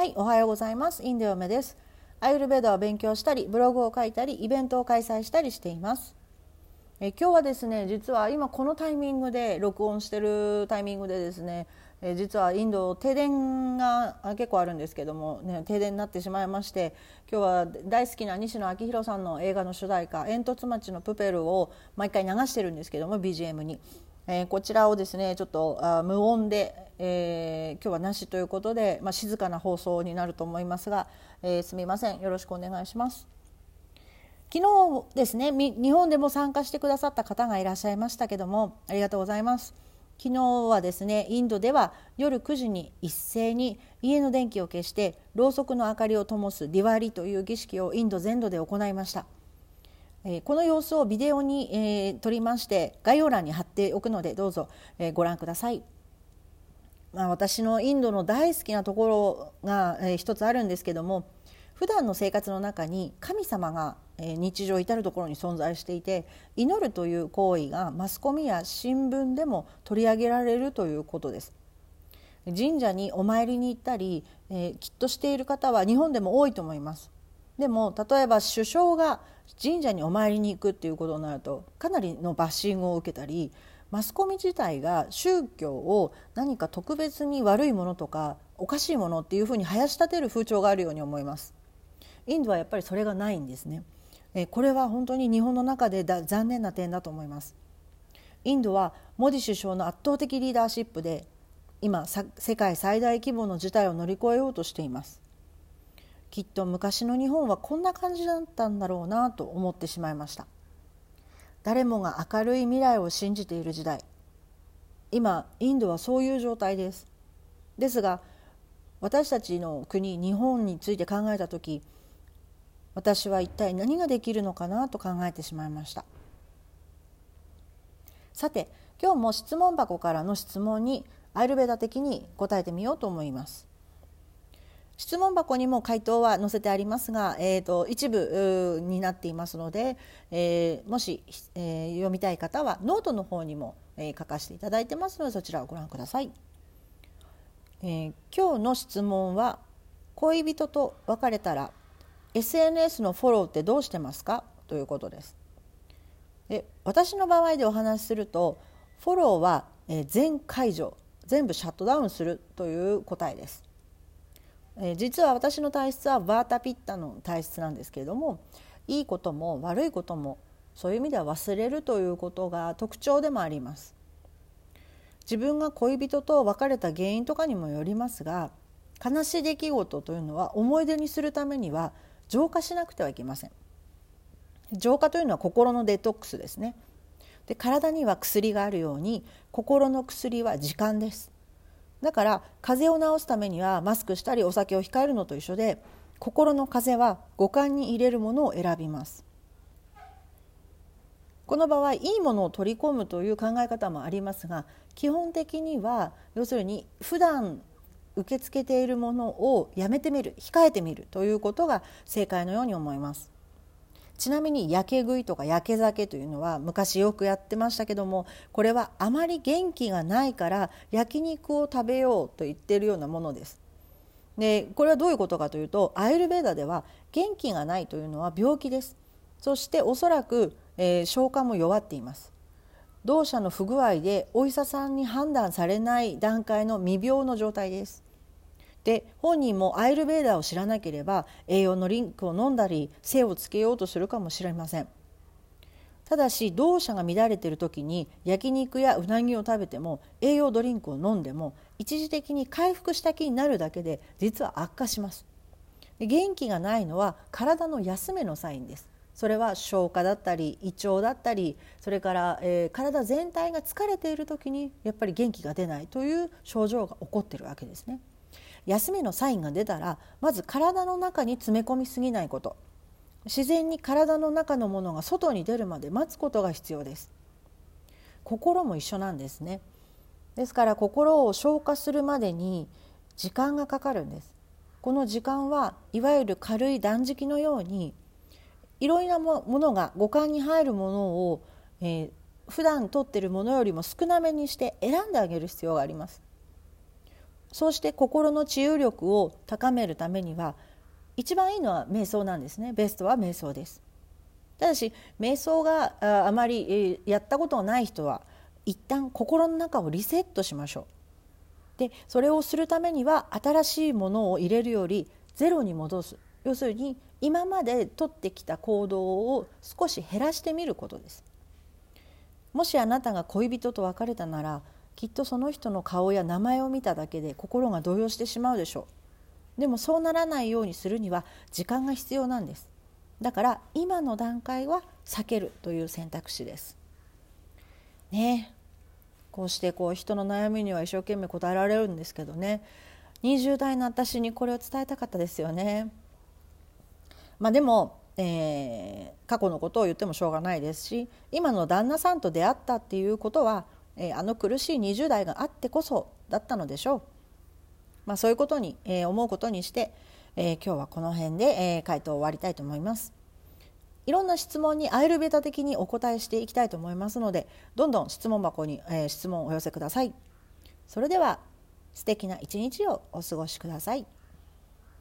はい、おはようございます。インデオメです。アイルベダを勉強したり、ブログを書いたり、イベントを開催したりしています。え今日はですね、実は今このタイミングで録音してるタイミングでですね、え実はインド停電が結構あるんですけども、ね、停電になってしまいまして今日は大好きな西野昭弘さんの映画の主題歌「煙突町のプペル」を毎回流してるんですけども BGM に、えーこちらをですねちょっとあ無音で、えー今日はなしということで、まあ、静かな放送になると思いますが、えーすみません。よろしくお願いします。昨日ですね日本でも参加してくださった方がいらっしゃいましたけどもありがとうございます。昨日はですねインドでは夜9時に一斉に家の電気を消してろうそくの明かりを灯すディワリという儀式をインド全土で行いました。えこの様子をビデオに、え撮りまして概要欄に貼っておくのでどうぞ、えご覧ください。まあ、私のインドの大好きなところが、えー一つあるんですけども普段の生活の中に神様が、え日常至る所に存在していて祈るという行為がマスコミや新聞でも取り上げられるということです。神社にお参りに行ったり、えーきっとしている方は日本でも多いと思います。でも例えば首相が神社にお参りに行くっていうことになるとかなりのバッシングを受けたりマスコミ自体が宗教を何か特別に悪いものとかおかしいものっていうふうに生やし立てる風潮があるように思います。インドはやっぱりそれがないんですね。えこれは本当に日本の中でだ残念な点だと思います。インドはモディ首相の圧倒的リーダーシップで今世界最大規模の事態を乗り越えようとしています。きっと昔の日本はこんな感じだったんだろうなと思ってしまいました。誰もが明るい未来を信じている時代。今インドはそういう状態です。ですが私たちの国日本について考えた時私は一体何ができるのかなと考えてしまいました。さて今日も質問箱からの質問にアイルベーダ的に答えてみようと思います。質問箱にも回答は載せてありますが、えー、と一部になっていますので、えーもし、えー読みたい方はノートの方にも、えー書かせていただいてますのでそちらをご覧ください、えー今日の質問は恋人と別れたら SNS のフォローってどうしてますか？ということです。で私の場合でお話しするとフォローは、えー全解除全部シャットダウンするという答えです。え実は私の体質はヴァータピッタの体質なんですけれどもいいことも悪いこともそういう意味では忘れるということが特徴でもあります。自分が恋人と別れた原因とかにもよりますが悲しい出来事というのは思い出にするためには浄化しなくてはいけません。浄化というのは心のデトックスですね。で体には薬があるように心の薬は時間です。だから風邪を治すためにはマスクしたりお酒を控えるのと一緒で心の風邪は五感に入れるものを選びます。この場合いいものを取り込むという考え方もありますが基本的には要するに普段受け付けているものをやめてみる控えてみるということが正解のように思います。ちなみに焼け食いとか焼け酒というのは昔よくやってましたけどもこれはあまり元気がないから焼肉を食べようと言ってるようなものです。でこれはどういうことかというとアイルベーダでは元気がないというのは病気です。そしておそらく、えー消化も弱っています。同社の不具合でお医者さんに判断されない段階の未病の状態です。で本人もアイルベーダーを知らなければ栄養のリンクを飲んだり精をつけようとするかもしれません。ただし同社が乱れている時に焼肉やうなぎを食べても栄養ドリンクを飲んでも一時的に回復した気になるだけで実は悪化します。元気がないのは体の休めのサインです。それは消化だったり胃腸だったりそれから、えー体全体が疲れている時にやっぱり元気が出ないという症状が起こっているわけですね。休みのサインが出たらまず体の中に詰め込みすぎないこと。自然に体の中のものが外に出るまで待つことが必要です。心も一緒なんですね。ですから心を消化するまでに時間がかかるんです。この時間はいわゆる軽い断食のようにいろいろなものが五感に入るものを、えー普段取ってるものよりも少なめにして選んであげる必要があります。そうして心の治癒力を高めるためには一番いいのは瞑想なんですね。ベストは瞑想です。ただし瞑想があまりやったことがない人は一旦心の中をリセットしましょう。でそれをするためには新しいものを入れるよりゼロに戻す。要するに今まで取ってきた行動を少し減らしてみることです。もしあなたが恋人と別れたならきっとその人の顔や名前を見ただけで心が動揺してしまうでしょう。でもそうならないようにするには時間が必要なんです。だから今の段階は避けるという選択肢です。ね。こうしてこう人の悩みには一生懸命答えられるんですけどね。20代の私にこれを伝えたかったですよね。まあでもえー、過去のことを言ってもしょうがないですし今の旦那さんと出会ったっていうことは、えー、あの苦しい20代があってこそだったのでしょう、まあ、そういうことに、えー、思うことにして、え今日はこの辺で、え回答を終わりたいと思います。いろんな質問にアイルベタ的にお答えしていきたいと思いますのでどんどん質問箱に、え質問をお寄せください。それでは素敵な一日をお過ごしください。